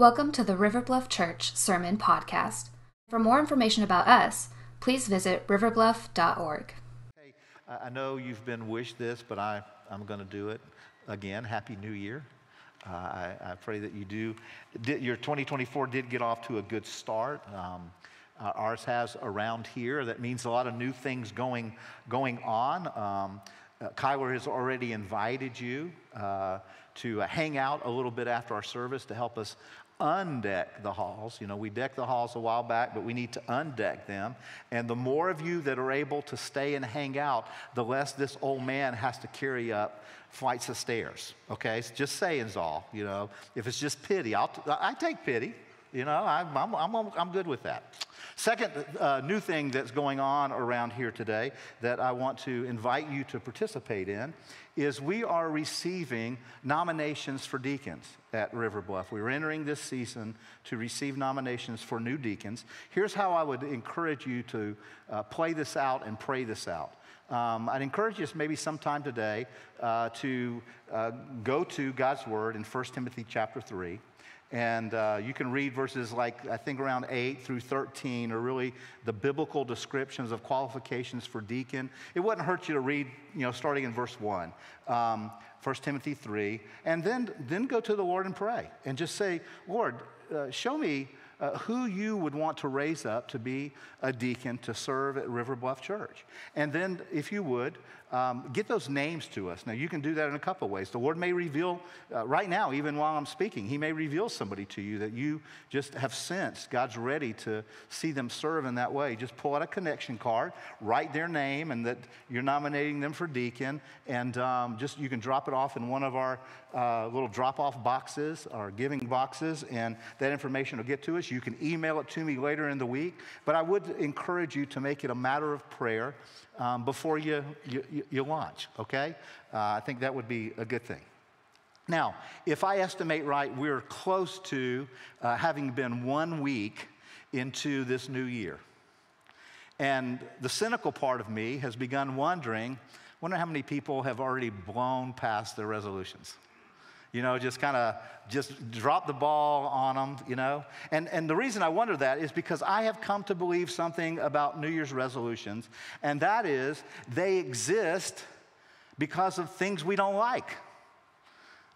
Welcome to the River Bluff Church Sermon Podcast. For more information about us, please visit riverbluff.org. Hey, I know you've been wished this, but I, I'm going to do it again. Happy New Year. Uh, I, I, pray that you do. Did, your 2024 did get off to a good start. Um, uh, ours has around here. That means a lot of new things going, going on. Um, uh, Kyler has already invited you uh, to uh, hang out a little bit after our service to help us undeck the halls. You know, we decked the halls a while back, but we need to undeck them. And the more of you that are able to stay and hang out, the less this old man has to carry up flights of stairs. Okay, it's just saying, all. You know, if it's just pity, I'll t- I take pity. You know, I'm, I'm, I'm, good with that. Second uh, new thing that's going on around here today that I want to invite you to participate in is we are receiving nominations for deacons at River Bluff. We're entering this season to receive nominations for new deacons. Here's how I would encourage you to uh, play this out and pray this out. Um, I'd encourage you maybe sometime today uh, to uh, go to God's Word in 1 Timothy chapter 3 and uh, you can read verses like, I think around 8 through 13 are really the biblical descriptions of qualifications for deacon. It wouldn't hurt you to read, you know, starting in verse 1, um, 1 Timothy 3, and then, then go to the Lord and pray and just say, Lord, uh, show me uh, who you would want to raise up to be a deacon to serve at River Bluff Church. And then, if you would, um, get those names to us. Now, you can do that in a couple ways. The Lord may reveal, uh, right now, even while I'm speaking, He may reveal somebody to you that you just have sensed God's ready to see them serve in that way. Just pull out a connection card, write their name, and that you're nominating them for deacon, and um, just you can drop it off in one of our uh, little drop off boxes, our giving boxes, and that information will get to us. You can email it to me later in the week, but I would encourage you to make it a matter of prayer um, before you, you, you, launch, okay? Uh, I think that would be a good thing. Now, if I estimate right, we're close to uh, having been one week into this new year. And the cynical part of me has begun wondering, wonder how many people have already blown past their resolutions you know, just kind of just drop the ball on them, you know. And, and the reason I wonder that is because I have come to believe something about New Year's resolutions, and that is they exist because of things we don't like.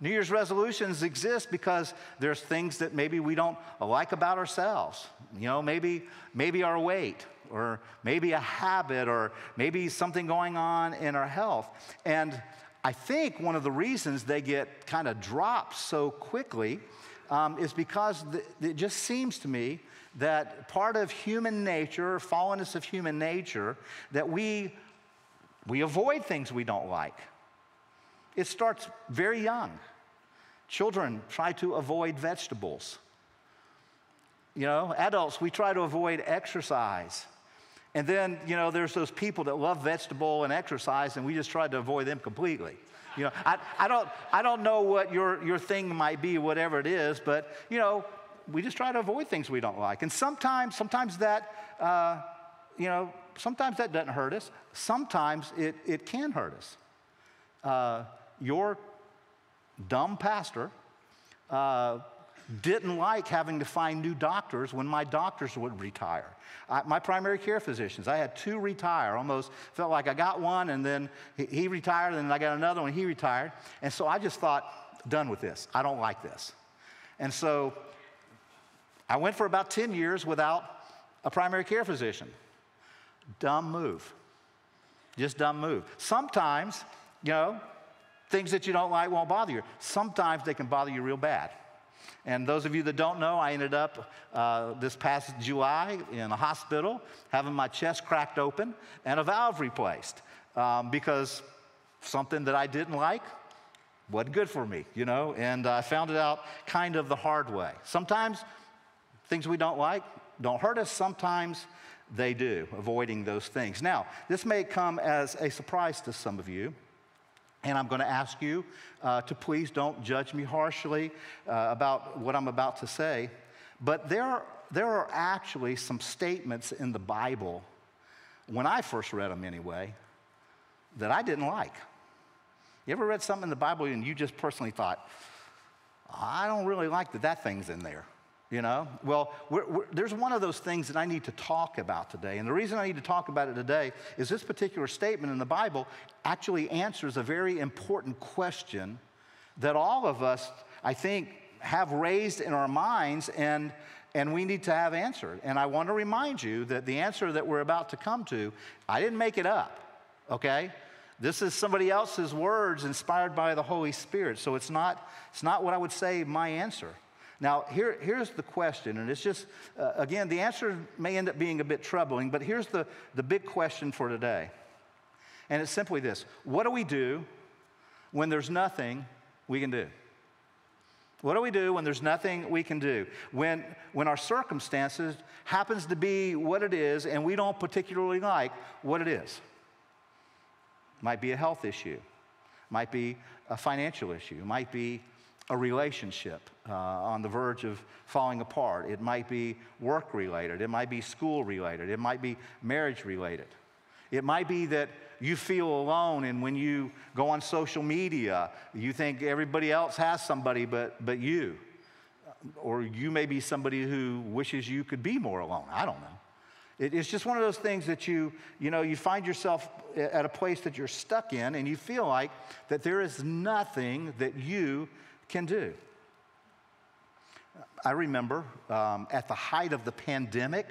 New Year's resolutions exist because there's things that maybe we don't like about ourselves. You know, maybe, maybe our weight, or maybe a habit, or maybe something going on in our health. And I think one of the reasons they get kind of dropped so quickly um, is because th- it just seems to me that part of human nature, fallenness of human nature, that we, we avoid things we don't like. It starts very young. Children try to avoid vegetables. You know, adults, we try to avoid exercise. And then, you know, there's those people that love vegetable and exercise, and we just try to avoid them completely. You know, I, I, don't, I don't know what your, your thing might be, whatever it is, but, you know, we just try to avoid things we don't like. And sometimes, sometimes that, uh, you know, sometimes that doesn't hurt us. Sometimes it, it can hurt us. Uh, your dumb pastor uh, didn't like having to find new doctors when my doctors would retire. I, my primary care physicians, I had two retire. Almost felt like I got one and then he, he retired and then I got another one, he retired. And so I just thought, done with this. I don't like this. And so I went for about 10 years without a primary care physician. Dumb move. Just dumb move. Sometimes, you know, things that you don't like won't bother you. Sometimes they can bother you real bad. And those of you that don't know, I ended up uh, this past July in a hospital having my chest cracked open and a valve replaced um, because something that I didn't like wasn't good for me, you know, and I found it out kind of the hard way. Sometimes things we don't like don't hurt us, sometimes they do, avoiding those things. Now, this may come as a surprise to some of you. And I'm going to ask you uh, to please don't judge me harshly uh, about what I'm about to say. But there are, there are actually some statements in the Bible, when I first read them anyway, that I didn't like. You ever read something in the Bible and you just personally thought, I don't really like that that thing's in there. You know? Well, we're, we're, there's one of those things that I need to talk about today. And the reason I need to talk about it today is this particular statement in the Bible actually answers a very important question that all of us, I think, have raised in our minds and, and we need to have answered. And I want to remind you that the answer that we're about to come to, I didn't make it up, okay? This is somebody else's words inspired by the Holy Spirit. So it's not, it's not what I would say my answer. Now, here, here's the question, and it's just, uh, again, the answer may end up being a bit troubling, but here's the, the big question for today. And it's simply this What do we do when there's nothing we can do? What do we do when there's nothing we can do? When, when our circumstances happens to be what it is and we don't particularly like what it is? Might be a health issue, might be a financial issue, might be a relationship uh, on the verge of falling apart. It might be work related. It might be school related. It might be marriage related. It might be that you feel alone, and when you go on social media, you think everybody else has somebody but, but you. Or you may be somebody who wishes you could be more alone. I don't know. It, it's just one of those things that you, you know, you find yourself at a place that you're stuck in, and you feel like that there is nothing that you can do. I remember um, at the height of the pandemic,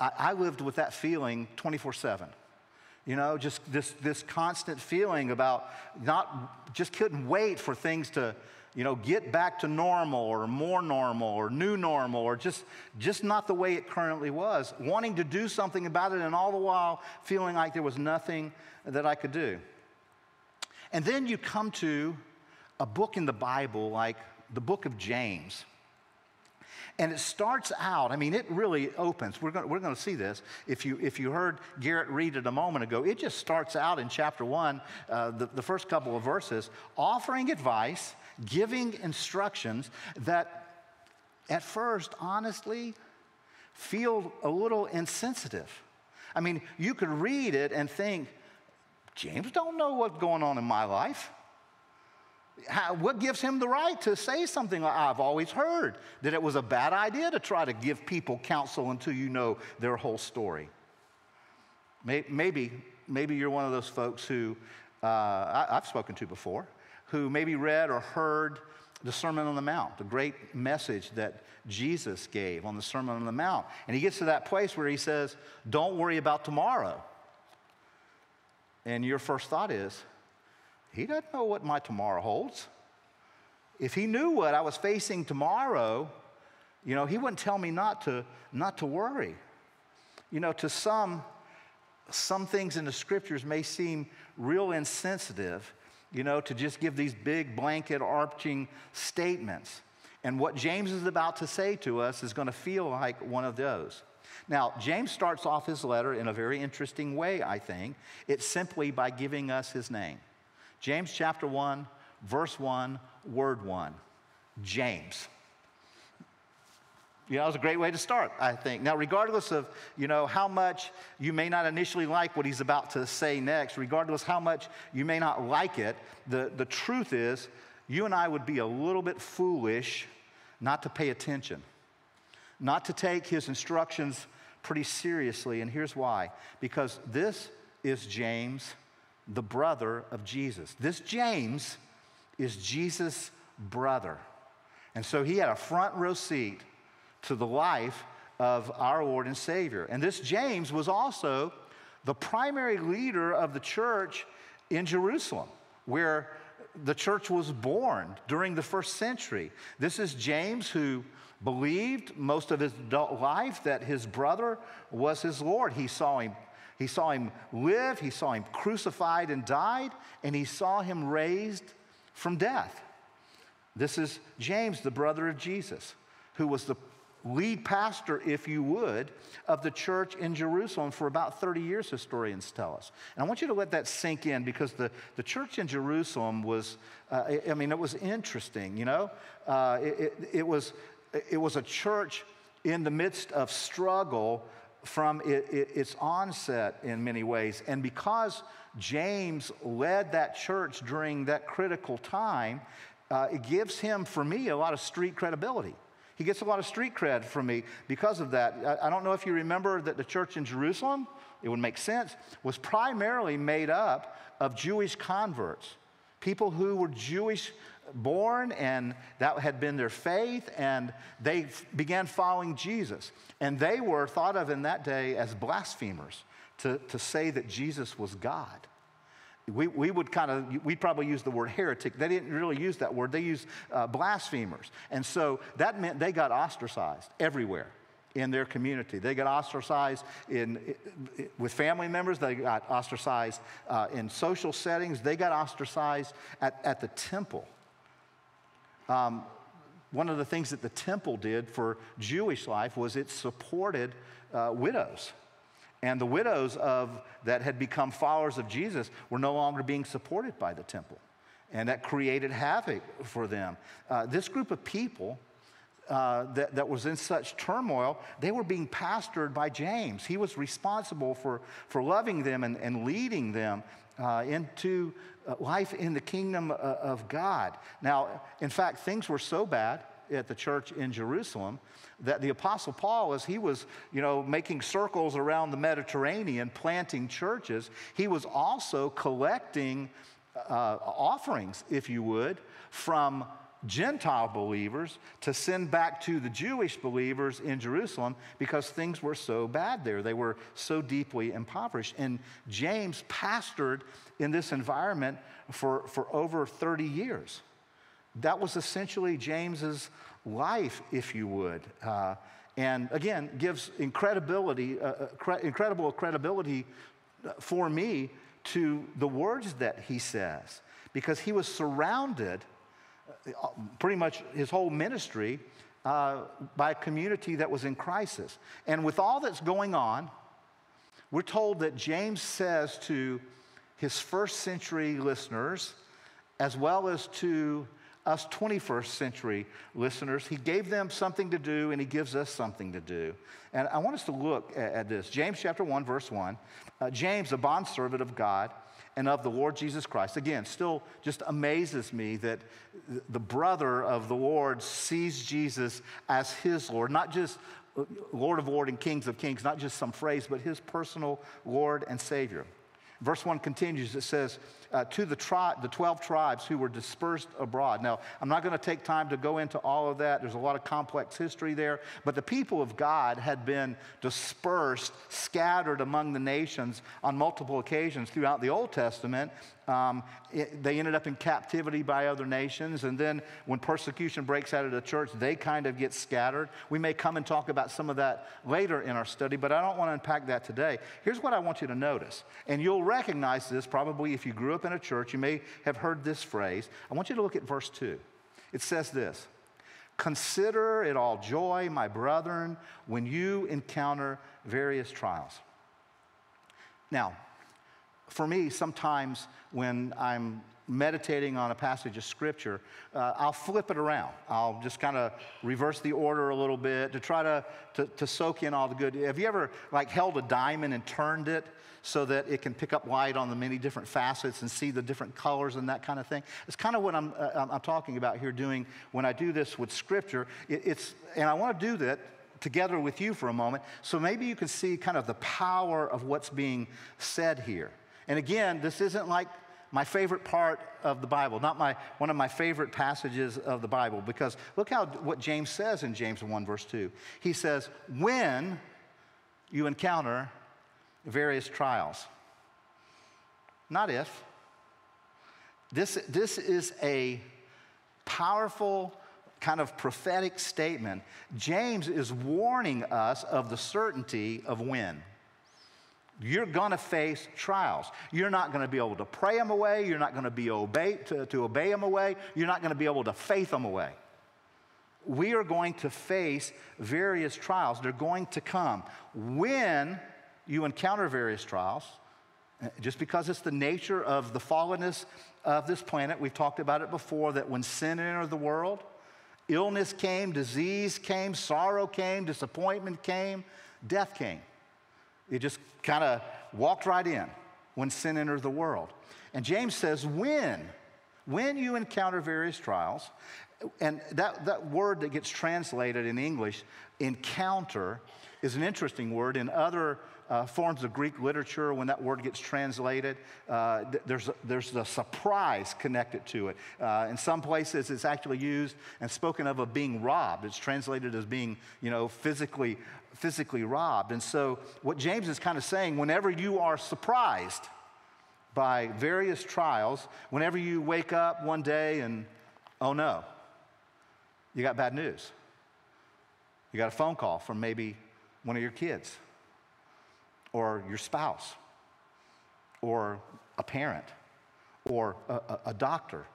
I, I lived with that feeling 24 7. You know, just this, this constant feeling about not, just couldn't wait for things to, you know, get back to normal or more normal or new normal or just, just not the way it currently was. Wanting to do something about it and all the while feeling like there was nothing that I could do. And then you come to a book in the Bible like the book of James. And it starts out, I mean, it really opens. We're going we're to see this. If you, if you heard Garrett read it a moment ago, it just starts out in chapter one, uh, the, the first couple of verses, offering advice, giving instructions that at first, honestly, feel a little insensitive. I mean, you could read it and think, James don't know what's going on in my life. How, what gives him the right to say something I've always heard that it was a bad idea to try to give people counsel until you know their whole story? Maybe, maybe you're one of those folks who uh, I, I've spoken to before, who maybe read or heard the Sermon on the Mount, the great message that Jesus gave on the Sermon on the Mount. And he gets to that place where he says, Don't worry about tomorrow. And your first thought is, he doesn't know what my tomorrow holds. If he knew what I was facing tomorrow, you know, he wouldn't tell me not to, not to worry. You know, to some, some things in the scriptures may seem real insensitive, you know, to just give these big blanket arching statements. And what James is about to say to us is going to feel like one of those. Now, James starts off his letter in a very interesting way, I think. It's simply by giving us his name. James chapter 1, verse 1, word 1. James. You know, it was a great way to start, I think. Now, regardless of, you know, how much you may not initially like what he's about to say next, regardless how much you may not like it, the, the truth is, you and I would be a little bit foolish not to pay attention, not to take his instructions pretty seriously. And here's why because this is James the brother of Jesus. This James is Jesus' brother. And so he had a front row seat to the life of our Lord and Savior. And this James was also the primary leader of the church in Jerusalem, where the church was born during the first century. This is James who believed most of his adult life that his brother was his Lord. He saw him he saw him live, he saw him crucified and died, and he saw him raised from death. This is James, the brother of Jesus, who was the lead pastor, if you would, of the church in Jerusalem for about 30 years, historians tell us. And I want you to let that sink in because the, the church in Jerusalem was, uh, I mean, it was interesting, you know? Uh, it, it, it, was, it was a church in the midst of struggle from it, it, its onset in many ways. And because James led that church during that critical time, uh, it gives him, for me, a lot of street credibility. He gets a lot of street cred from me because of that. I, I don't know if you remember that the church in Jerusalem, it would make sense, was primarily made up of Jewish converts, people who were Jewish born and that had been their faith and they began following Jesus. And they were thought of in that day as blasphemers to, to say that Jesus was God. We, we would kind of, we'd probably use the word heretic. They didn't really use that word, they used uh, blasphemers. And so that meant they got ostracized everywhere in their community. They got ostracized in, with family members, they got ostracized uh, in social settings, they got ostracized at, at the temple. Um, one of the things that the temple did for Jewish life was it supported uh, widows. And the widows of, that had become followers of Jesus were no longer being supported by the temple. And that created havoc for them. Uh, this group of people uh, that, that was in such turmoil, they were being pastored by James. He was responsible for, for loving them and, and leading them uh, into life in the kingdom uh, of God. Now, in fact, things were so bad at the church in Jerusalem that the apostle paul as he was you know making circles around the mediterranean planting churches he was also collecting uh, offerings if you would from Gentile believers to send back to the Jewish believers in Jerusalem because things were so bad there. They were so deeply impoverished. And James pastored in this environment for, for over 30 years. That was essentially James's life, if you would. Uh, and again, gives incredibility, uh, uh cre- incredible credibility for me to the words that he says, because he was surrounded uh, pretty much his whole ministry uh, by a community that was in crisis. And with all that's going on, we're told that James says to his first century listeners, as well as to us 21st century listeners. He gave them something to do, and He gives us something to do. And I want us to look at, at this. James chapter 1, verse 1. Uh, James, a bondservant of God and of the Lord Jesus Christ. Again, still just amazes me that the brother of the Lord sees Jesus as his Lord, not just Lord of Lords and Kings of Kings, not just some phrase, but his personal Lord and Savior. Verse 1 continues, it says, uh, to the, tri- the 12 tribes who were dispersed abroad. Now, I'm not going to take time to go into all of that. There's a lot of complex history there. But the people of God had been dispersed, scattered among the nations on multiple occasions throughout the Old Testament. Um, it, they ended up in captivity by other nations. And then when persecution breaks out of the church, they kind of get scattered. We may come and talk about some of that later in our study, but I don't want to unpack that today. Here's what I want you to notice. And you'll recognize this probably if you grew up in a church. You may have heard this phrase. I want you to look at verse 2. It says this Consider it all joy, my brethren, when you encounter various trials. Now, for me, sometimes when I'm meditating on a passage of scripture, uh, I'll flip it around. I'll just kind of reverse the order a little bit to try to, to, to, soak in all the good. Have you ever like held a diamond and turned it so that it can pick up light on the many different facets and see the different colors and that kind of thing? It's kind of what I'm, uh, I'm talking about here doing when I do this with scripture. It, it's, and I want to do that together with you for a moment so maybe you can see kind of the power of what's being said here. And again, this isn't like my favorite part of the Bible, not my, one of my favorite passages of the Bible, because look how what James says in James 1, verse 2. He says, When you encounter various trials, not if. This, this is a powerful kind of prophetic statement. James is warning us of the certainty of when. You're going to face trials. You're not going to be able to pray them away. You're not going to be obey, to, to obey them away. You're not going to be able to faith them away. We are going to face various trials. They're going to come. When you encounter various trials, uh, just because it's the nature of the fallenness of this planet, we've talked about it before that when sin entered the world, illness came, disease came, sorrow came, disappointment came, death came. It just kind of walked right in when sin entered the world. And James says, when? When you encounter various trials, and that, that word that gets translated in English, encounter, is an interesting word. In other uh, forms of Greek literature, when that word gets translated, uh, th- there's, a, there's a surprise connected to it. Uh, in some places, it's actually used and spoken of as being robbed. It's translated as being, you know, physically, physically robbed. And so, what James is kind of saying, whenever you are surprised by various trials, whenever you wake up one day and, oh no, you got bad news. You got a phone call from maybe one of your kids or your spouse or a parent or a, a, doctor.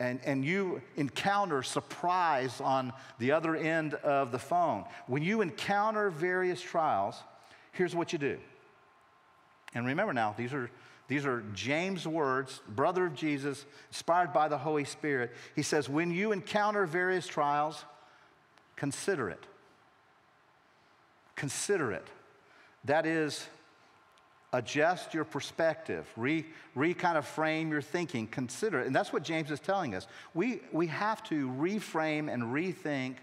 And, and you encounter surprise on the other end of the phone. When you encounter various trials, here's what you do. And remember now, these are, these are James' words, brother of Jesus, inspired by the Holy Spirit. He says, When you encounter various trials, consider it. Consider it. That is, adjust your perspective, re, re kind of frame your thinking, consider it. And that's what James is telling us. We, we have to reframe and rethink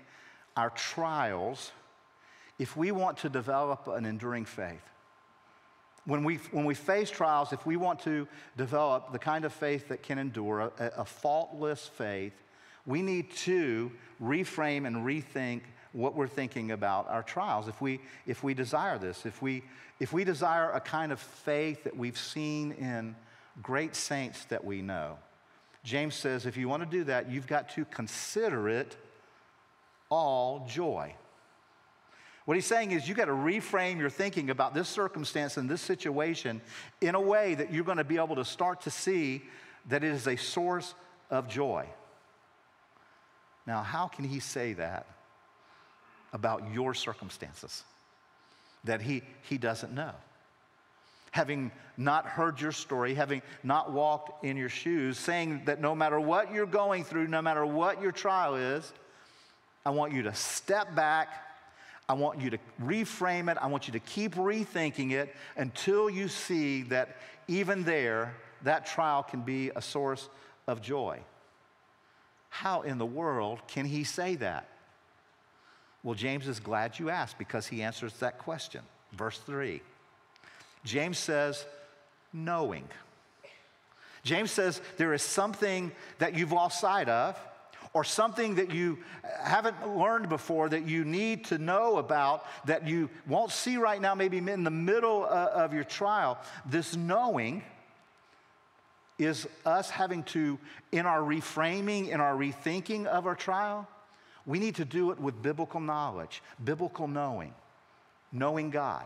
our trials if we want to develop an enduring faith. When we, when we face trials, if we want to develop the kind of faith that can endure, a, a faultless faith, we need to reframe and rethink what we're thinking about our trials. If we, if we desire this, if we, if we desire a kind of faith that we've seen in great saints that we know, James says if you want to do that, you've got to consider it all joy. What he's saying is you got to reframe your thinking about this circumstance and this situation in a way that you're going to be able to start to see that it is a source of joy. Now, how can he say that? About your circumstances that he, he doesn't know. Having not heard your story, having not walked in your shoes, saying that no matter what you're going through, no matter what your trial is, I want you to step back. I want you to reframe it. I want you to keep rethinking it until you see that even there, that trial can be a source of joy. How in the world can he say that? Well, James is glad you asked because he answers that question. Verse 3. James says, knowing. James says there is something that you've lost sight of, or something that you haven't learned before that you need to know about that you won't see right now, maybe in the middle uh, of your trial. This knowing is us having to, in our reframing, in our rethinking of our trial, we need to do it with biblical knowledge, biblical knowing, knowing God.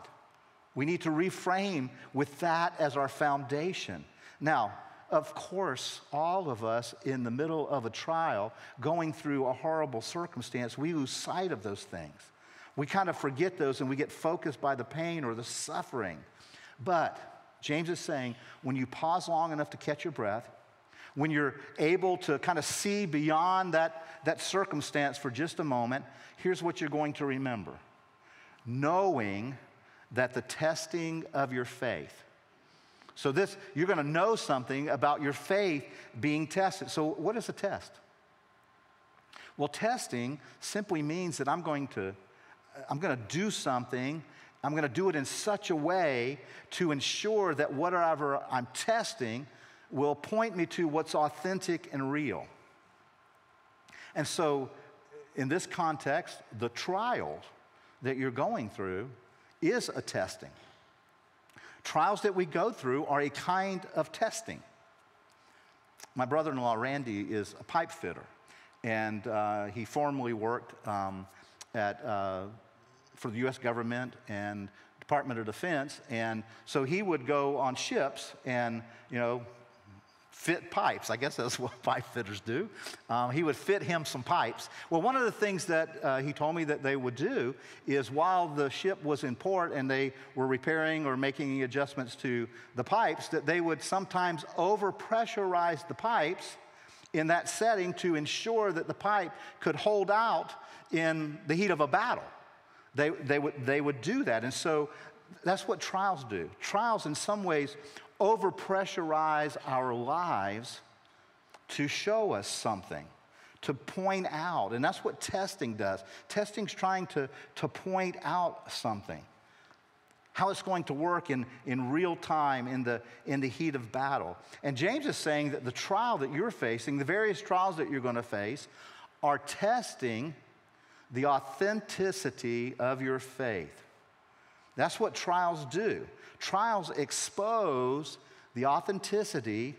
We need to reframe with that as our foundation. Now, of course, all of us in the middle of a trial, going through a horrible circumstance, we lose sight of those things. We kind of forget those and we get focused by the pain or the suffering. But James is saying when you pause long enough to catch your breath, when you're able to kind of see beyond that, that circumstance for just a moment, here's what you're going to remember knowing that the testing of your faith. So, this, you're going to know something about your faith being tested. So, what is a test? Well, testing simply means that I'm going to, I'm going to do something I'm going to do it in such a way to ensure that whatever I'm testing will point me to what's authentic and real. And so, in this context, the trial that you're going through is a testing. Trials that we go through are a kind of testing. My brother in law, Randy, is a pipe fitter, and uh, he formerly worked um, at, uh, for the US government and Department of Defense. And so he would go on ships and, you know, fit pipes. I guess that's what pipe fitters do. Um, he would fit him some pipes. Well, one of the things that uh, he told me that they would do is while the ship was in port and they were repairing or making adjustments to the pipes, that they would sometimes overpressurize the pipes in that setting to ensure that the pipe could hold out in the heat of a battle. They, they, would, they would do that. And so that's what trials do. Trials, in some ways, overpressurize our lives to show us something, to point out. And that's what testing does. Testing's trying to, to point out something. How it's going to work in, in real time in the, in the heat of battle. And James is saying that the trial that you're facing, the various trials that you're going to face, are testing the authenticity of your faith. That's what trials do. Trials expose the authenticity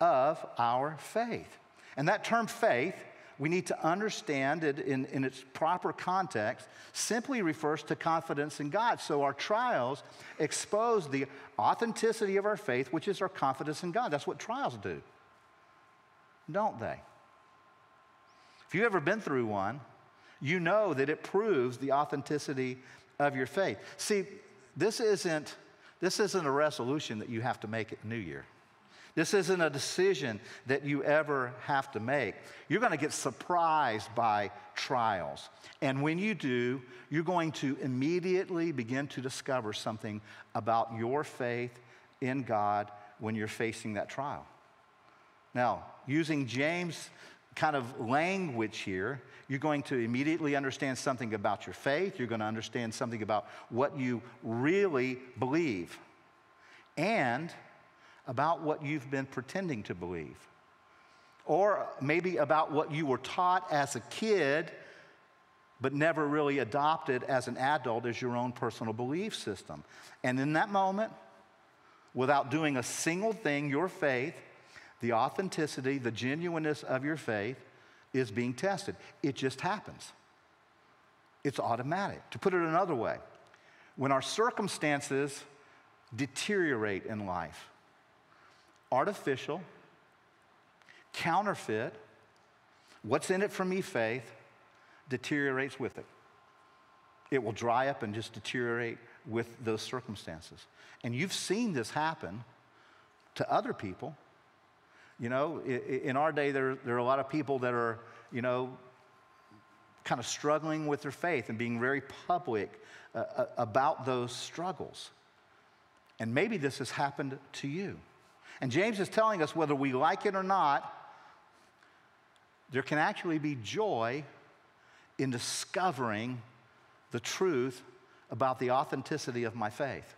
of our faith. And that term faith, we need to understand it in, in its proper context, simply refers to confidence in God. So our trials expose the authenticity of our faith, which is our confidence in God. That's what trials do, don't they? If you've ever been through one, you know that it proves the authenticity of your faith. See, this isn't, this isn't a resolution that you have to make at New Year. This isn't a decision that you ever have to make. You're going to get surprised by trials. And when you do, you're going to immediately begin to discover something about your faith in God when you're facing that trial. Now, using James' kind of language here, you're going to immediately understand something about your faith. You're going to understand something about what you really believe and about what you've been pretending to believe. Or maybe about what you were taught as a kid, but never really adopted as an adult as your own personal belief system. And in that moment, without doing a single thing, your faith the authenticity, the genuineness of your faith is being tested. It just happens. It's automatic. To put it another way, when our circumstances deteriorate in life, artificial, counterfeit, what's in it for me faith deteriorates with it. It will dry up and just deteriorate with those circumstances. And you've seen this happen to other people you know, in our day, there, there are a lot of people that are, you know, kind of struggling with their faith and being very public uh, uh, about those struggles. And maybe this has happened to you. And James is telling us whether we like it or not, there can actually be joy in discovering the truth about the authenticity of my faith.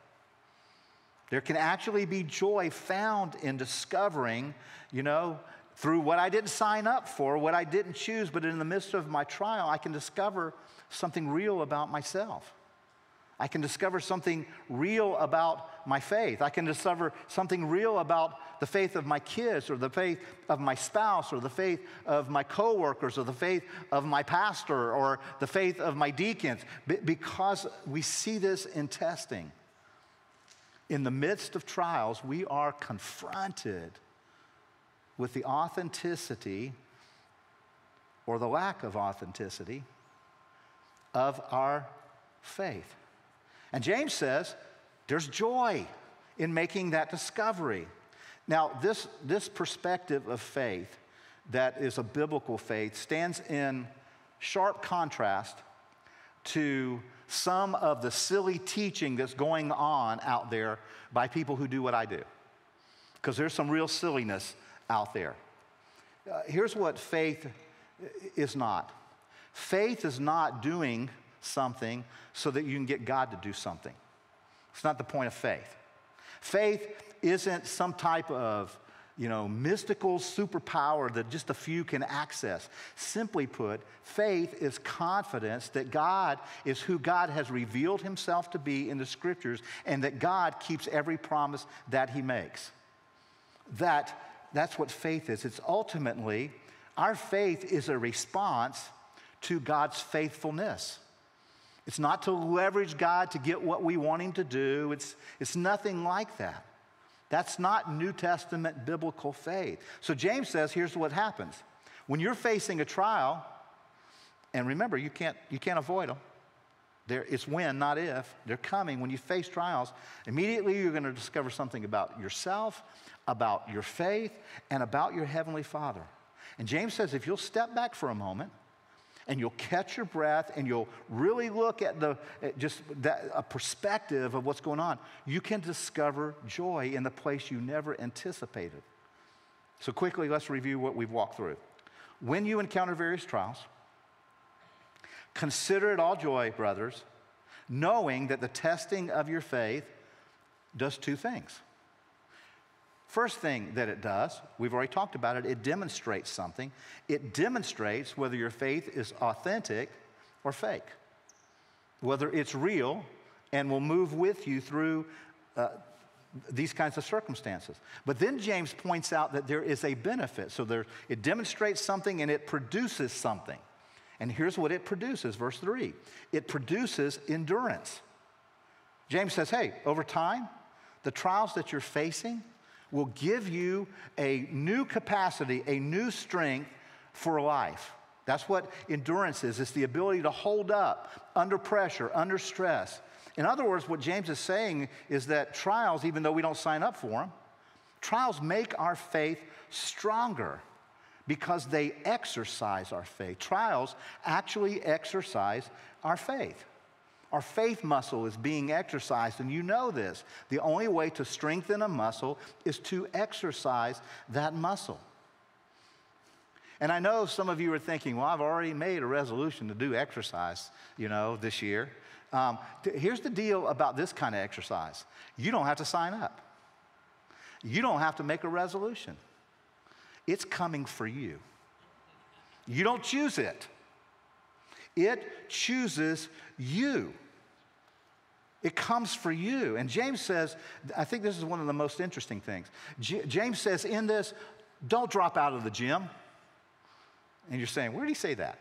There can actually be joy found in discovering, you know, through what I didn't sign up for, what I didn't choose, but in the midst of my trial, I can discover something real about myself. I can discover something real about my faith. I can discover something real about the faith of my kids or the faith of my spouse or the faith of my coworkers or the faith of my pastor or the faith of my deacons because we see this in testing in the midst of trials, we are confronted with the authenticity or the lack of authenticity of our faith. And James says there's joy in making that discovery. Now, this, this perspective of faith that is a biblical faith stands in sharp contrast to some of the silly teaching that's going on out there by people who do what I do. Because there's some real silliness out there. Uh, here's what faith is not faith is not doing something so that you can get God to do something. It's not the point of faith. Faith isn't some type of you know, mystical superpower that just a few can access. Simply put, faith is confidence that God is who God has revealed himself to be in the scriptures and that God keeps every promise that he makes. That, that's what faith is. It's ultimately, our faith is a response to God's faithfulness. It's not to leverage God to get what we want him to do, it's, it's nothing like that. That's not New Testament biblical faith. So James says here's what happens. When you're facing a trial, and remember, you can't, you can't avoid them. There, it's when, not if. They're coming. When you face trials, immediately you're going to discover something about yourself, about your faith, and about your Heavenly Father. And James says if you'll step back for a moment and you'll catch your breath and you'll really look at the just that a perspective of what's going on, you can discover joy in the place you never anticipated. So, quickly, let's review what we've walked through. When you encounter various trials, consider it all joy, brothers, knowing that the testing of your faith does two things. First thing that it does, we've already talked about it, it demonstrates something. It demonstrates whether your faith is authentic or fake, whether it's real and will move with you through uh, these kinds of circumstances. But then James points out that there is a benefit. So there, it demonstrates something and it produces something. And here's what it produces, verse 3 it produces endurance. James says, hey, over time, the trials that you're facing, will give you a new capacity, a new strength for life. That's what endurance is. It's the ability to hold up under pressure, under stress. In other words, what James is saying is that trials, even though we don't sign up for them, trials make our faith stronger because they exercise our faith. Trials actually exercise our faith. Our faith muscle is being exercised, and you know this. The only way to strengthen a muscle is to exercise that muscle. And I know some of you are thinking, well, I've already made a resolution to do exercise, you know, this year. Um, here's the deal about this kind of exercise you don't have to sign up, you don't have to make a resolution. It's coming for you. You don't choose it. It chooses you. It comes for you. And James says, I think this is one of the most interesting things. J- James says in this, don't drop out of the gym. And you're saying, where did he say that?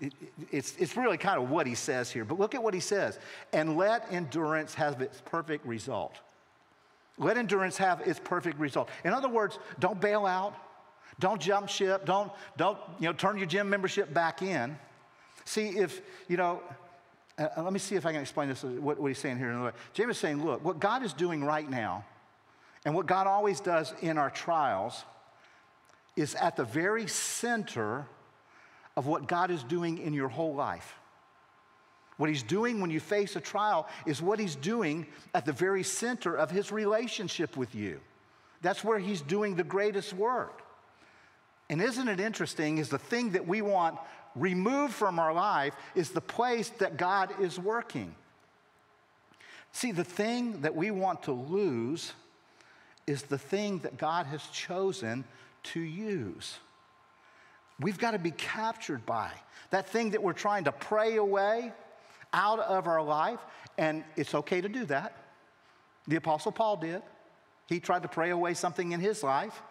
It, it, it's, it's really kind of what he says here, but look at what he says. And let endurance have its perfect result. Let endurance have its perfect result. In other words, don't bail out. Don't jump ship. Don't, don't you know, turn your gym membership back in. See, if, you know, uh, let me see if I can explain this, what, what he's saying here. in Another way. James is saying, look, what God is doing right now, and what God always does in our trials, is at the very center of what God is doing in your whole life. What he's doing when you face a trial is what he's doing at the very center of his relationship with you. That's where he's doing the greatest work. And isn't it interesting? Is the thing that we want removed from our life is the place that God is working. See, the thing that we want to lose is the thing that God has chosen to use. We've got to be captured by that thing that we're trying to pray away out of our life, and it's okay to do that. The Apostle Paul did. He tried to pray away something in his life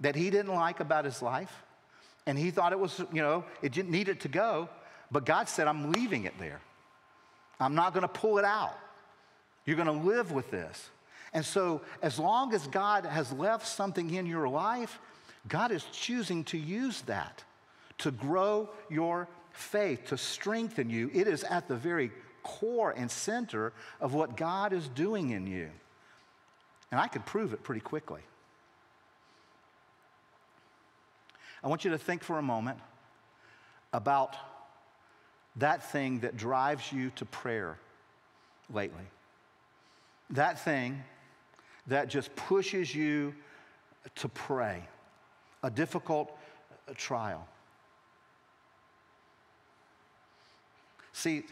that he didn't like about his life and he thought it was, you know, it didn't need it to go. But God said, I'm leaving it there. I'm not going to pull it out. You're going to live with this. And so, as long as God has left something in your life, God is choosing to use that to grow your faith, to strengthen you. It is at the very core and center of what God is doing in you. And I could prove it pretty quickly. I want you to think for a moment about that thing that drives you to prayer lately. That thing that just pushes you to pray, a difficult uh, trial. See,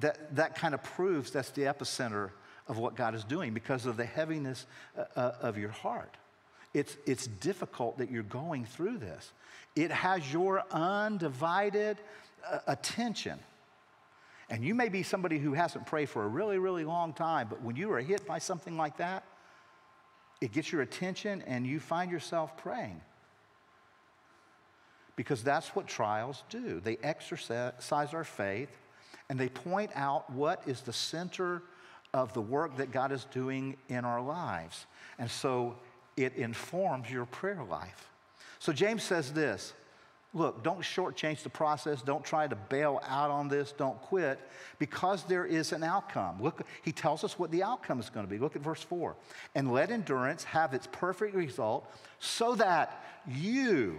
that, that kind of proves that's the epicenter of what God is doing because of the heaviness uh, uh of your heart. It's, it's difficult that you're going through this. It has your undivided uh, attention. And you may be somebody who hasn't prayed for a really, really long time, but when you are hit by something like that, it gets your attention and you find yourself praying. Because that's what trials do. They exercise our faith and they point out what is the center of the work that God is doing in our lives. And so it informs your prayer life. So James says this look, don't shortchange the process. Don't try to bail out on this. Don't quit because there is an outcome. Look, he tells us what the outcome is going to be. Look at verse 4. And let endurance have its perfect result so that you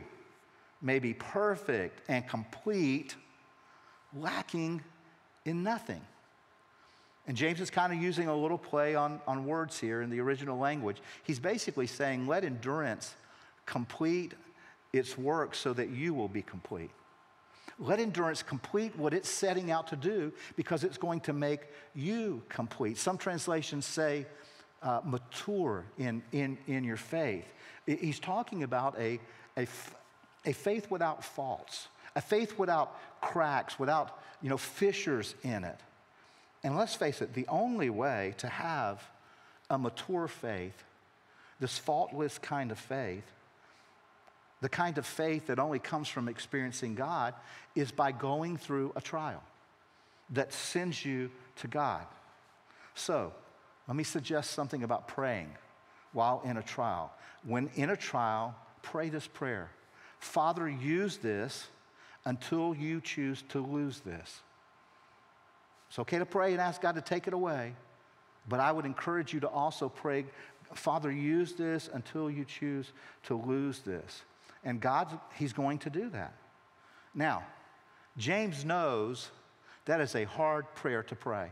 may be perfect and complete, lacking in nothing. And James is kind of using a little play on, on words here in the original language. He's basically saying, let endurance complete its work so that you will be complete. Let endurance complete what it's setting out to do because it's going to make you complete. Some translations say uh, mature in, in, in your faith. He's talking about a, a, a faith without faults, a faith without cracks, without you know, fissures in it. And let's face it, the only way to have a mature faith, this faultless kind of faith, the kind of faith that only comes from experiencing God, is by going through a trial that sends you to God. So, let me suggest something about praying while in a trial. When in a trial, pray this prayer Father, use this until you choose to lose this. It's okay to pray and ask God to take it away, but I would encourage you to also pray, Father, use this until you choose to lose this. And God, He's going to do that. Now, James knows that is a hard prayer to pray,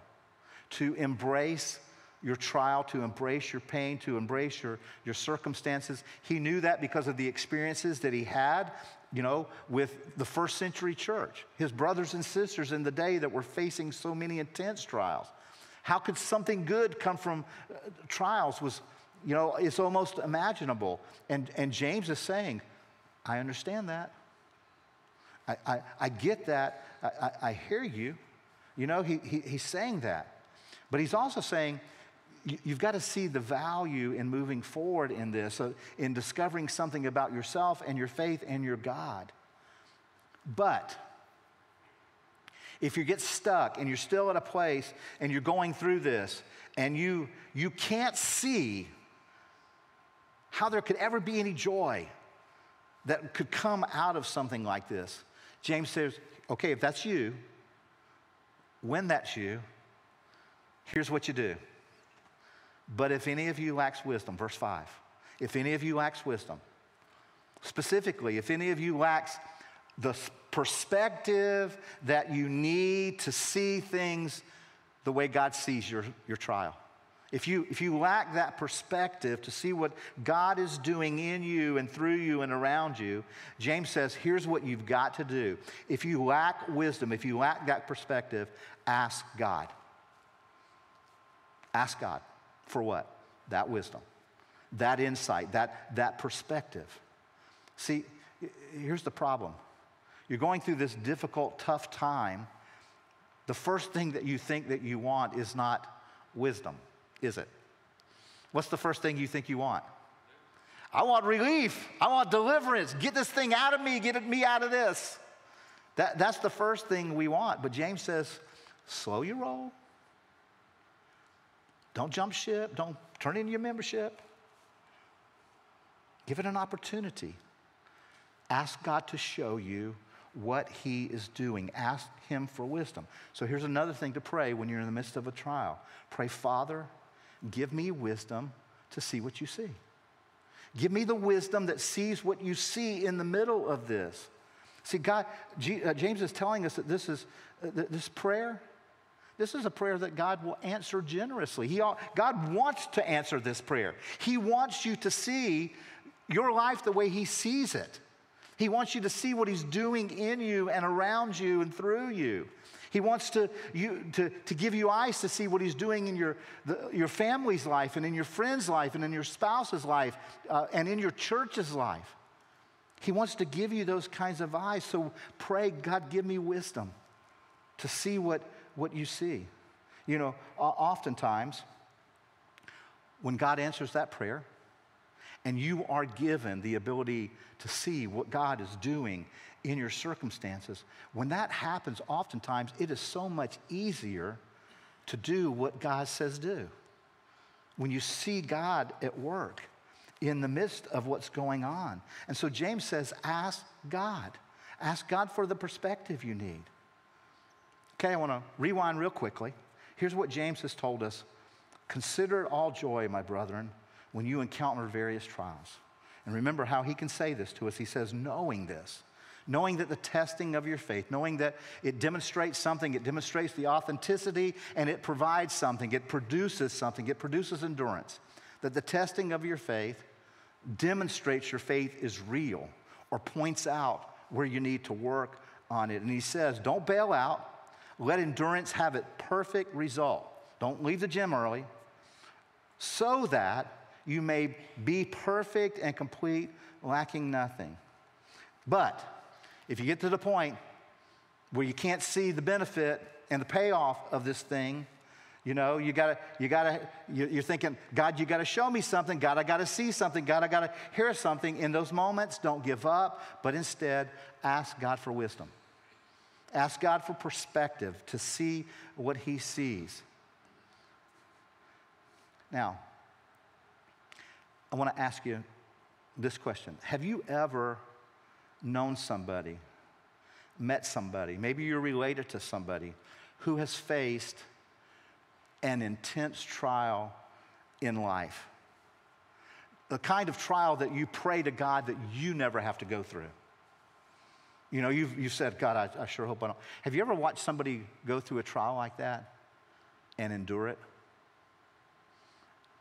to embrace your trial, to embrace your pain, to embrace your, your circumstances. He knew that because of the experiences that he had, you know, with the first century church, his brothers and sisters in the day that were facing so many intense trials. How could something good come from uh, trials was, you know, it's almost imaginable. And, and James is saying, I understand that. I, I, I get that. I, I, I, hear you. You know, he, he, he's saying that. But he's also saying, you've got to see the value in moving forward in this, uh, in discovering something about yourself and your faith and your God. But if you get stuck and you're still at a place and you're going through this and you, you can't see how there could ever be any joy that could come out of something like this. James says, okay, if that's you, when that's you, here's what you do. But if any of you lacks wisdom, verse 5, if any of you lacks wisdom, specifically, if any of you lacks the perspective that you need to see things the way God sees your, your trial, if you, if you lack that perspective to see what God is doing in you and through you and around you, James says, here's what you've got to do. If you lack wisdom, if you lack that perspective, ask God. Ask God for what? That wisdom, that insight, that, that perspective. See, here's the problem. You're going through this difficult, tough time. The first thing that you think that you want is not wisdom is it? What's the first thing you think you want? I want relief. I want deliverance. Get this thing out of me. Get me out of this. That, that's the first thing we want. But James says, slow your roll. Don't jump ship. Don't turn in your membership. Give it an opportunity. Ask God to show you what He is doing. Ask Him for wisdom. So here's another thing to pray when you're in the midst of a trial pray, Father, Give me wisdom to see what you see. Give me the wisdom that sees what you see in the middle of this. See, God, uh, James is telling us that this is uh, this prayer. This is a prayer that God will answer generously. He, God wants to answer this prayer. He wants you to see your life the way He sees it. He wants you to see what He's doing in you and around you and through you. He wants to, you, to, to give you eyes to see what He's doing in your, the, your family's life and in your friend's life and in your spouse's life uh, and in your church's life. He wants to give you those kinds of eyes. So pray, God, give me wisdom to see what, what you see. You know, oftentimes, when God answers that prayer, and you are given the ability to see what God is doing in your circumstances, when that happens, oftentimes it is so much easier to do what God says do. When you see God at work in the midst of what's going on. And so James says, ask God. Ask God for the perspective you need. Okay, I want to rewind real quickly. Here's what James has told us Consider it all joy, my brethren, when you encounter various trials. And remember how he can say this to us. He says, knowing this knowing that the testing of your faith, knowing that it demonstrates something, it demonstrates the authenticity, and it provides something, it produces something, it produces endurance. That the testing of your faith demonstrates your faith is real or points out where you need to work on it. And he says, don't bail out. Let endurance have its perfect result. Don't leave the gym early so that you may be perfect and complete, lacking nothing. But if you get to the point where you can't see the benefit and the payoff of this thing, you know, you gotta, you gotta, you're thinking, God, you gotta show me something. God, I gotta see something. God, I gotta hear something. In those moments, don't give up, but instead ask God for wisdom. Ask God for perspective to see what He sees. Now, I wanna ask you this question Have you ever known somebody, met somebody, maybe you're related to somebody who has faced an intense trial in life. The kind of trial that you pray to God that you never have to go through. You know, you've, you said, God, I, I sure hope I don't. Have you ever watched somebody go through a trial like that and endure it?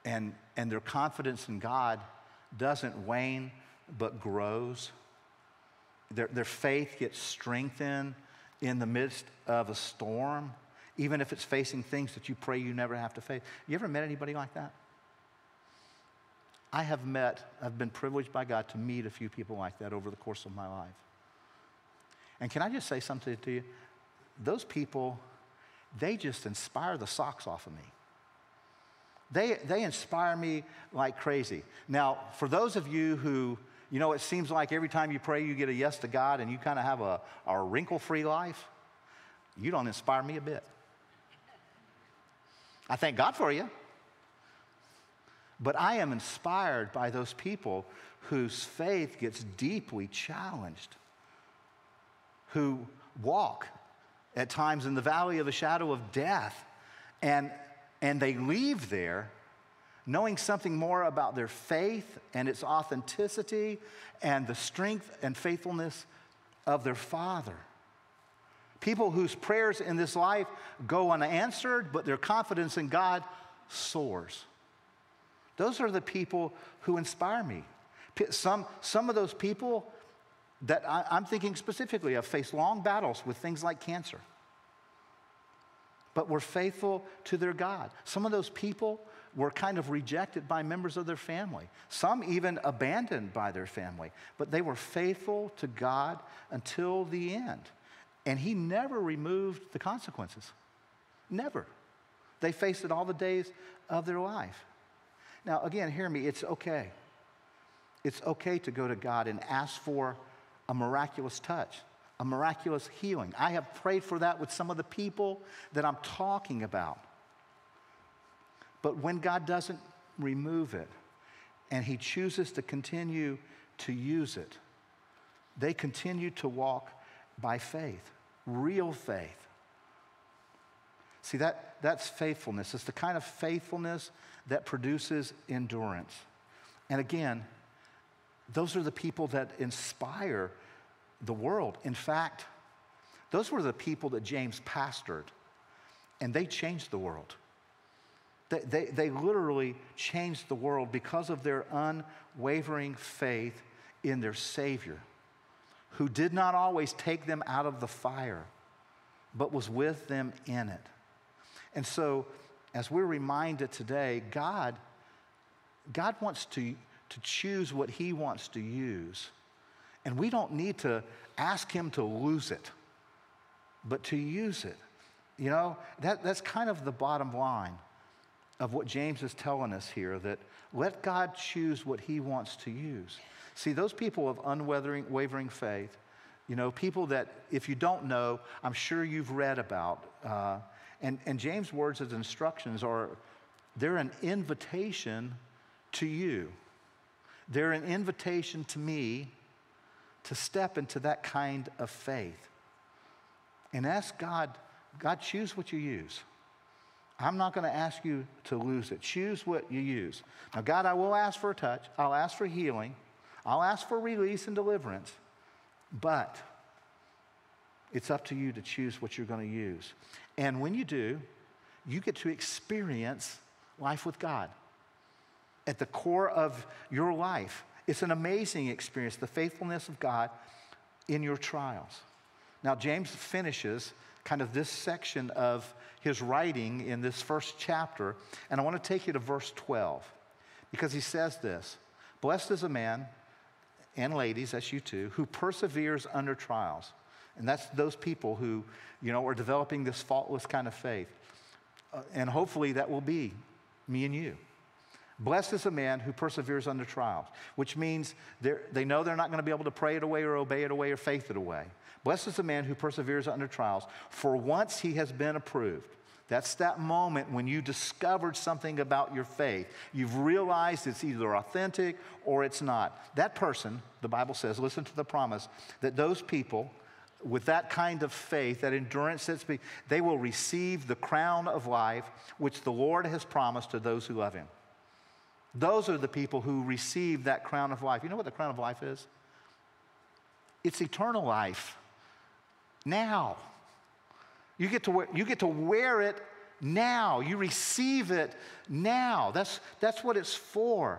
And, and their confidence in God doesn't wane but grows. Their, their faith gets strengthened in the midst of a storm even if it's facing things that you pray you never have to face. You ever met anybody like that? I have met, I've been privileged by God to meet a few people like that over the course of my life. And can I just say something to you? Those people, they just inspire the socks off of me. They, they inspire me like crazy. Now, for those of you who, you know, it seems like every time you pray you get a yes to God and you kind of have a, a wrinkle free life, you don't inspire me a bit. I thank God for you. But I am inspired by those people whose faith gets deeply challenged, who walk at times in the valley of the shadow of death, and, and they leave there knowing something more about their faith and its authenticity and the strength and faithfulness of their Father. People whose prayers in this life go unanswered, but their confidence in God soars. Those are the people who inspire me. Some, some of those people that I, I'm thinking specifically have faced long battles with things like cancer, but were faithful to their God. Some of those people were kind of rejected by members of their family, some even abandoned by their family, but they were faithful to God until the end. And he never removed the consequences. Never. They faced it all the days of their life. Now, again, hear me, it's okay. It's okay to go to God and ask for a miraculous touch, a miraculous healing. I have prayed for that with some of the people that I'm talking about. But when God doesn't remove it and He chooses to continue to use it, they continue to walk by faith, real faith. See, that, that's faithfulness. It's the kind of faithfulness that produces endurance. And again, those are the people that inspire the world. In fact, those were the people that James pastored, and they changed the world. They, they, they literally changed the world because of their unwavering faith in their Savior who did not always take them out of the fire, but was with them in it. And so, as we're reminded today, God, God wants to, to choose what He wants to use. And we don't need to ask Him to lose it, but to use it. You know, that, that's kind of the bottom line of what James is telling us here that let God choose what He wants to use. See, those people of unwavering wavering faith, you know, people that if you don't know, I'm sure you've read about. Uh, and, and James' words as instructions are, they're an invitation to you. They're an invitation to me to step into that kind of faith and ask God, God, choose what you use. I'm not going to ask you to lose it. Choose what you use. Now, God, I will ask for a touch. I'll ask for healing. I'll ask for release and deliverance, but it's up to you to choose what you're going to use. And when you do, you get to experience life with God. At the core of your life It's an amazing experience, the faithfulness of God in your trials. Now, James finishes kind of this section of his writing in this first chapter, and I want to take you to verse 12 because he says this Blessed is a man, and ladies, that's you too, who perseveres under trials. And that's those people who, you know, are developing this faultless kind of faith. Uh, and hopefully that will be me and you. Blessed is a man who perseveres under trials, which means they know they're not going to be able to pray it away or obey it away or faith it away. Blessed is the man who perseveres under trials, for once he has been approved. That's that moment when you discovered something about your faith. You've realized it's either authentic or it's not. That person, the Bible says, listen to the promise, that those people with that kind of faith, that endurance, they will receive the crown of life which the Lord has promised to those who love him. Those are the people who receive that crown of life. You know what the crown of life is? It's eternal life. Now. You get to wear, you get to wear it now. You receive it now. That's, that's what it's for.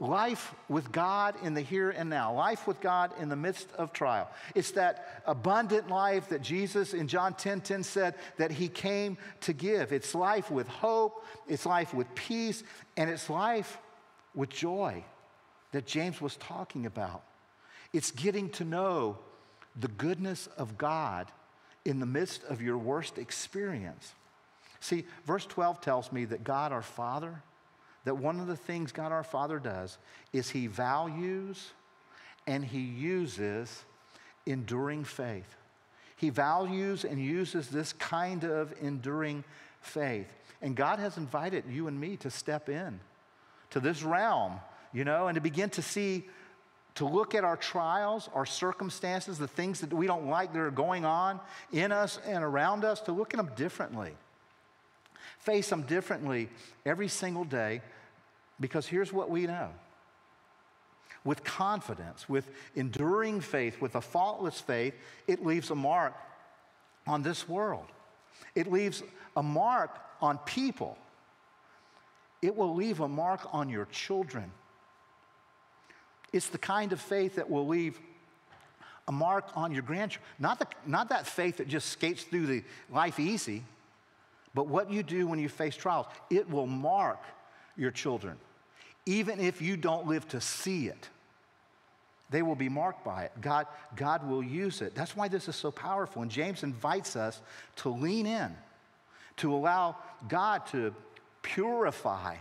Life with God in the here and now. Life with God in the midst of trial. It's that abundant life that Jesus in John 10 10 said that he came to give. It's life with hope, it's life with peace, and it's life with joy that James was talking about. It's getting to know the goodness of God in the midst of your worst experience. See, verse 12 tells me that God our Father, that one of the things God our Father does is He values and He uses enduring faith. He values and uses this kind of enduring faith. And God has invited you and me to step in to this realm, you know, and to begin to see to look at our trials, our circumstances, the things that we don't like that are going on in us and around us, to look at them differently. Face them differently every single day, because here's what we know. With confidence, with enduring faith, with a faultless faith, it leaves a mark on this world. It leaves a mark on people. It will leave a mark on your children. It's the kind of faith that will leave a mark on your grandchildren. Not, the, not that faith that just skates through the life easy, but what you do when you face trials. It will mark your children. Even if you don't live to see it, they will be marked by it. God, God will use it. That's why this is so powerful. And James invites us to lean in, to allow God to purify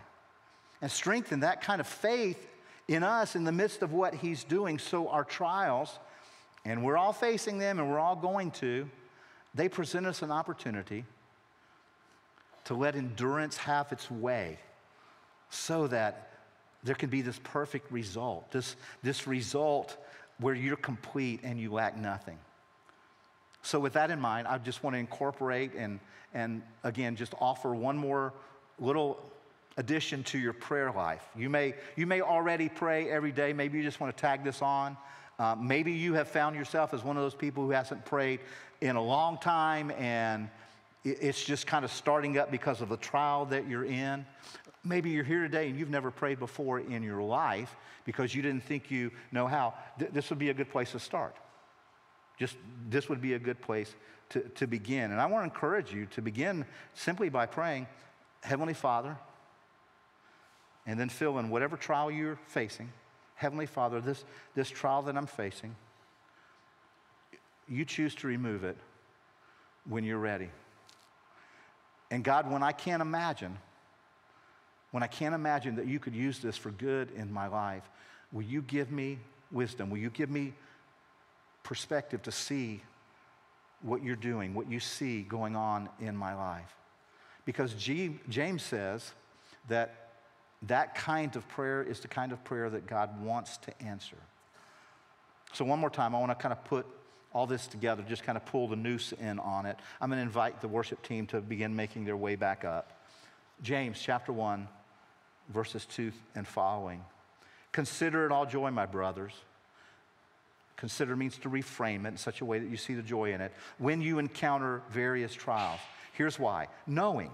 and strengthen that kind of faith in us in the midst of what He's doing. So, our trials, and we're all facing them and we're all going to, they present us an opportunity to let endurance have its way so that there can be this perfect result, this, this result where you're complete and you lack nothing. So, with that in mind, I just want to incorporate and, and again, just offer one more little addition to your prayer life. You may, you may already pray every day. Maybe you just want to tag this on. Uh, maybe you have found yourself as one of those people who hasn't prayed in a long time and it's just kind of starting up because of the trial that you're in. Maybe you're here today and you've never prayed before in your life because you didn't think you know how. Th- this would be a good place to start. Just this would be a good place to, to begin. And I want to encourage you to begin simply by praying, Heavenly Father, and then fill in whatever trial you're facing. Heavenly Father, this, this trial that I'm facing, you choose to remove it when you're ready. And God, when I can't imagine, when I can't imagine that you could use this for good in my life, will you give me wisdom? Will you give me perspective to see what you're doing, what you see going on in my life? Because G- James says that that kind of prayer is the kind of prayer that God wants to answer. So, one more time, I want to kind of put all this together, just kind of pull the noose in on it. I'm going to invite the worship team to begin making their way back up. James chapter 1, verses 2 and following. Consider it all joy, my brothers. Consider means to reframe it in such a way that you see the joy in it when you encounter various trials. Here's why knowing,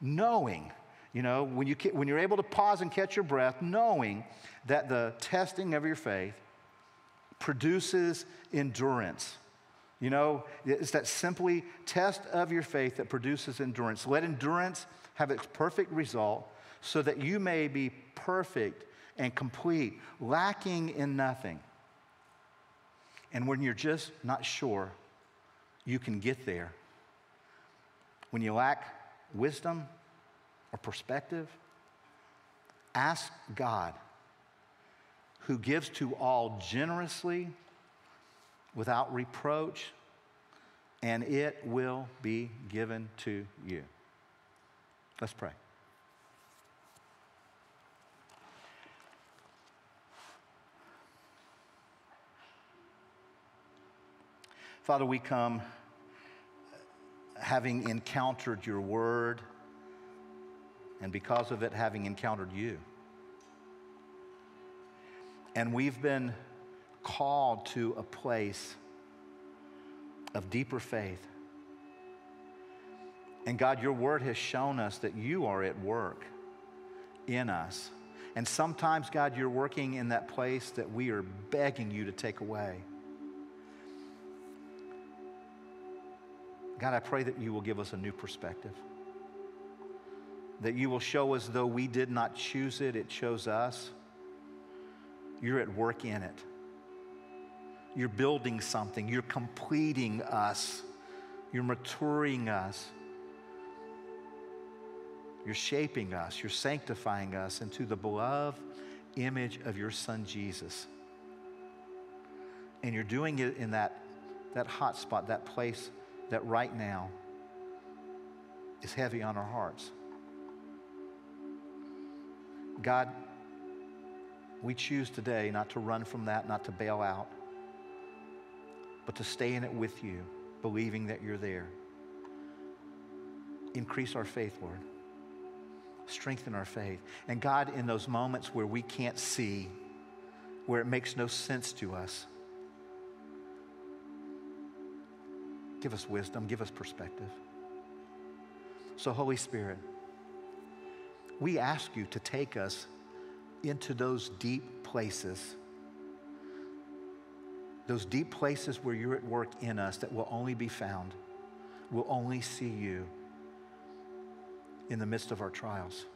knowing You know, when, you, when you're able to pause and catch your breath, knowing that the testing of your faith produces endurance. You know, it's that simply test of your faith that produces endurance. Let endurance have its perfect result so that you may be perfect and complete, lacking in nothing. And when you're just not sure, you can get there. When you lack wisdom or perspective, ask God, who gives to all generously without reproach, and it will be given to you. Let's pray. Father, we come having encountered your word, and because of it, having encountered you. And we've been called to a place of deeper faith. And God, your word has shown us that you are at work in us. And sometimes, God, you're working in that place that we are begging you to take away. God, I pray that you will give us a new perspective. That you will show us, though we did not choose it, it chose us. You're at work in it. You're building something. You're completing us. You're maturing us. You're shaping us. You're sanctifying us into the beloved image of your son Jesus. And you're doing it in that, that hot spot, that place that right now is heavy on our hearts. God, we choose today not to run from that, not to bail out, but to stay in it with you, believing that you're there. Increase our faith, Lord. Strengthen our faith. And God, in those moments where we can't see, where it makes no sense to us, Give us wisdom, give us perspective. So, Holy Spirit, we ask you to take us into those deep places, those deep places where you're at work in us that will only be found, will only see you in the midst of our trials.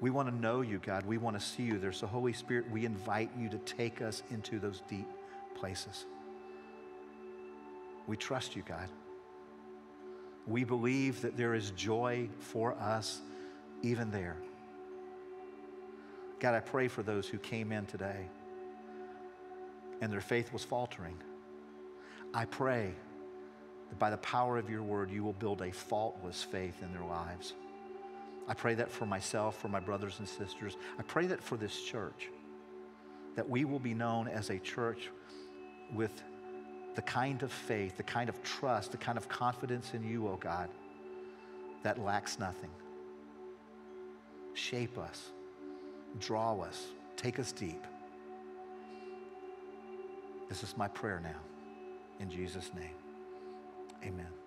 We want to know you, God. We want to see you. There's the Holy Spirit. We invite you to take us into those deep places. We trust you, God. We believe that there is joy for us even there. God, I pray for those who came in today and their faith was faltering. I pray that by the power of your word, you will build a faultless faith in their lives. I pray that for myself, for my brothers and sisters. I pray that for this church, that we will be known as a church with the kind of faith, the kind of trust, the kind of confidence in you, oh God, that lacks nothing. Shape us, draw us, take us deep. This is my prayer now. In Jesus' name, amen.